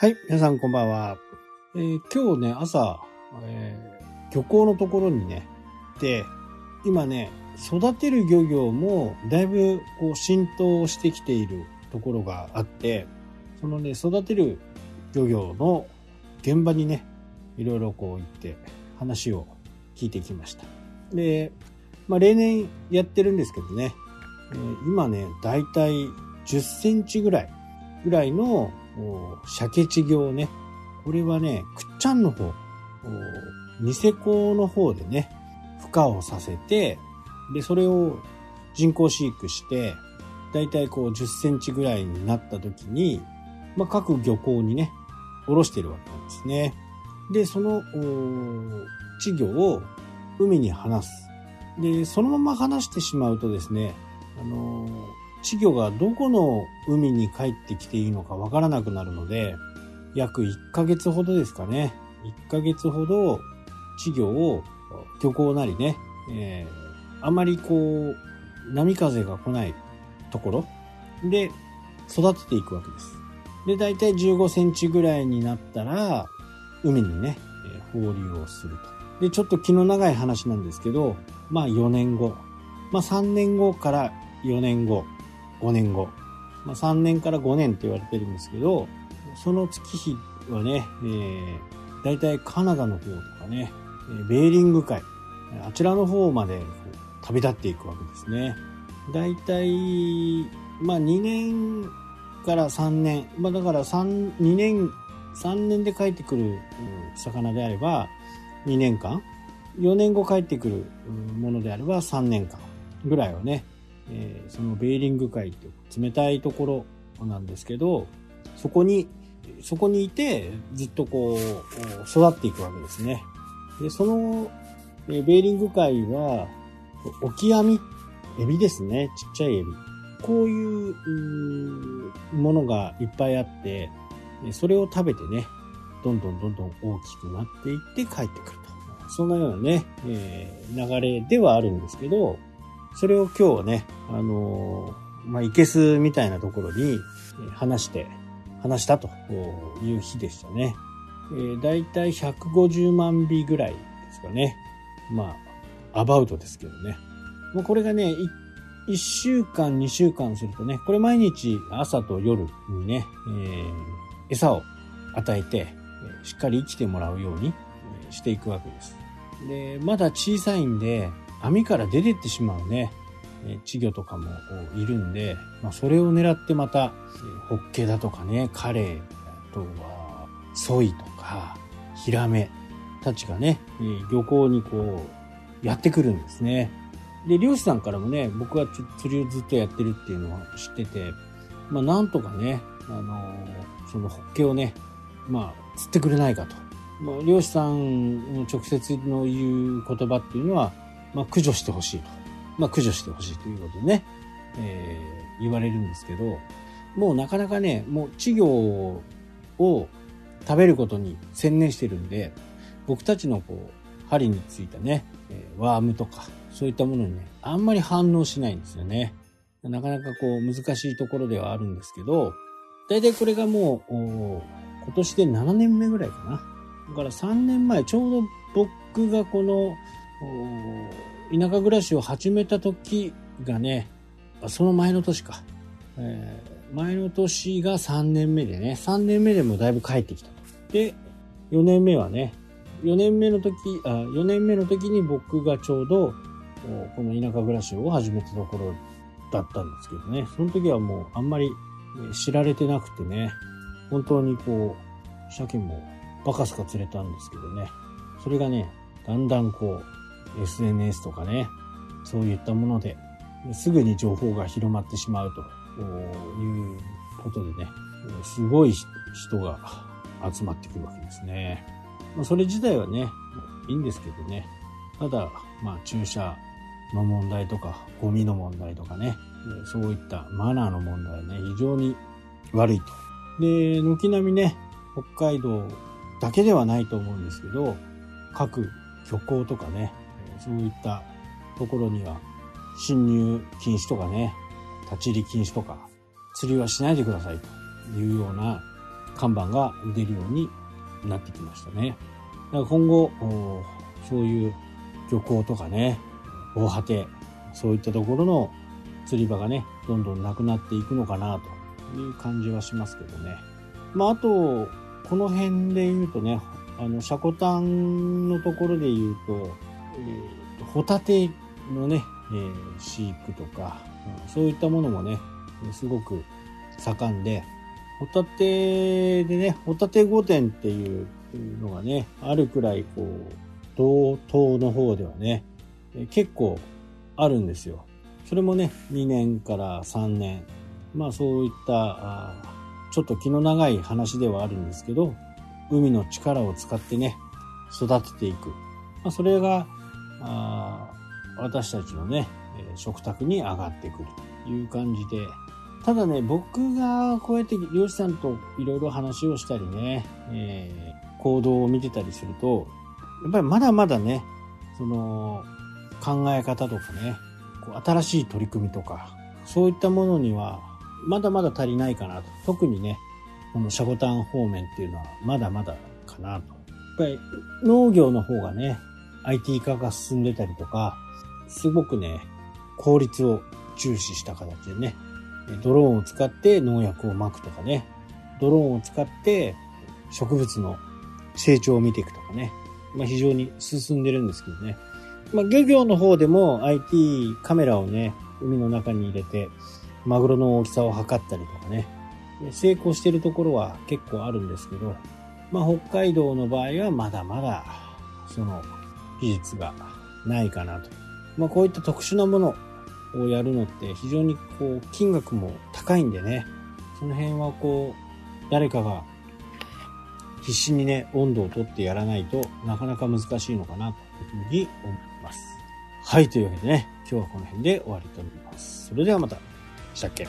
はい、皆さんこんばんは。えー今日ね、朝、えー漁港のところにね、で、今ね、育てる漁業もだいぶこう浸透してきているところがあって、そのね、育てる漁業の現場にね、いろいろこう行って話を聞いてきました。で、まあ例年やってるんですけどね、えー今ね、だいたい10センチぐらい、ぐらいの鮭稚魚をね、これはね、くっちゃんの方、ニセコの方でね、孵化をさせて、で、それを人工飼育して、だいたいこう10センチぐらいになった時に、まあ、各漁港にね、おろしてるわけなんですね。で、その、稚魚を海に放す。で、そのまま放してしまうとですね、あのー稚魚がどこの海に帰ってきていいのかわからなくなるので、約1ヶ月ほどですかね。1ヶ月ほど稚魚を漁港なりね、えーあまりこう、波風が来ないところで育てていくわけです。で、だいたい15センチぐらいになったら、海にね、放流をすると。で、ちょっと気の長い話なんですけど、まあ4年後、まあ3年後から4年後、5年後、まあ3年から5年って言われてるんですけど、その月日はね、えー、大体カナダの方とかね、ベーリング海、あちらの方まで旅立っていくわけですね。大体、まあ2年から3年、まあだから3、2年、3年で帰ってくる魚であれば2年間、4年後帰ってくるものであれば3年間ぐらいをね、えーそのベーリング海って冷たいところなんですけど、そこに、そこにいてずっとこう育っていくわけですね。で、そのえーベーリング海はオキアミ、エビですね。ちっちゃいエビ。こういうものがいっぱいあって、それを食べてね、どんどんどんどん大きくなっていって帰ってくると。そんなようなね、えー流れではあるんですけど、それを今日はね、あのーまあ、いけすみたいなところに話して、話したという日でしたね。えー、だいたい150万尾ぐらいですかね。まあ、アバウトですけどね。まあ、これがね、1週間、2週間するとね、これ毎日朝と夜にね、えー餌を与えて、しっかり生きてもらうようにしていくわけです。で、まだ小さいんで、網から出てってしまうね、稚魚とかもいるんで、まあ、それを狙ってまた、ホッケだとかね、カレイ、あとは、ソイとか、ヒラメたちがね、漁港にこう、やってくるんですね。で、漁師さんからもね、僕は釣りをずっとやってるっていうのを知ってて、まあなんとかね、あのーそのホッケをね、まあ釣ってくれないかと。漁師さんの直接の言う言葉っていうのは、まあ駆除してほしいと。まあ駆除してほしいということでね、えー言われるんですけど、もうなかなかね、もう稚魚を食べることに専念してるんで、僕たちのこう、針についたね、えーワームとか、そういったものにね、あんまり反応しないんですよね。なかなかこう、難しいところではあるんですけど、大体これがもう、今年で7年目ぐらいかな。だから3年前、ちょうど僕がこの、田舎暮らしを始めた時がね、その前の年か。えー前の年が3年目でね、3年目でもだいぶ帰ってきたと。で、4年目はね、4年目の時、あ、4年目の時に僕がちょうど、この田舎暮らしを始めたところだったんですけどね、その時はもうあんまり知られてなくてね、本当にこう、鮭もバカスカ釣れたんですけどね、それがね、だんだんこう、SNS とかね、そういったもので、すぐに情報が広まってしまうということでね、すごい人が集まってくるわけですね。まあそれ自体はね、いいんですけどね。ただ、まあ注射の問題とか、ゴミの問題とかね、そういったマナーの問題ね、非常に悪いと。で、軒並みね、北海道だけではないと思うんですけど、各漁港とかね、そういったところには侵入禁止とかね、立ち入り禁止とか、釣りはしないでくださいというような看板が出るようになってきましたね。だから今後、そういう漁港とかね、防波堤、そういったところの釣り場がね、どんどんなくなっていくのかなという感じはしますけどね。まあ、あと、この辺で言うとね、あの、シャコタンのところで言うと、えー、ホタテのね、えー、飼育とか、そういったものもね、すごく盛んで、ホタテでね、ホタテ御殿っていうのがね、あるくらい、こう、東東の方ではね、結構あるんですよ。それもね、2年から3年。まあそういった、ちょっと気の長い話ではあるんですけど、海の力を使ってね、育てていく。まあ、それが、あ私たちのね、え食卓に上がってくるという感じで、ただね、僕がこうやって漁師さんといろいろ話をしたりね、えー、行動を見てたりすると、やっぱりまだまだね、その考え方とかね、こう新しい取り組みとか、そういったものにはまだまだ足りないかなと。特にね、このシャボタン方面っていうのはまだまだかなと。やっぱり農業の方がね、IT 化が進んでたりとか、すごくね、効率を重視した形でね、ドローンを使って農薬をまくとかね、ドローンを使って植物の成長を見ていくとかね、まあ、非常に進んでるんですけどね。まあ、漁業の方でも IT カメラをね、海の中に入れて、マグロの大きさを測ったりとかね、成功してるところは結構あるんですけど、まあ、北海道の場合はまだまだ、その技術がないかなと。まあ、こういった特殊なものをやるのって非常にこう、金額も高いんでね、その辺はこう、誰かが必死にね、温度をとってやらないとなかなか難しいのかなというふうに思います。はい、というわけでね、今日はこの辺で終わりとなります。それではまた。したっけ？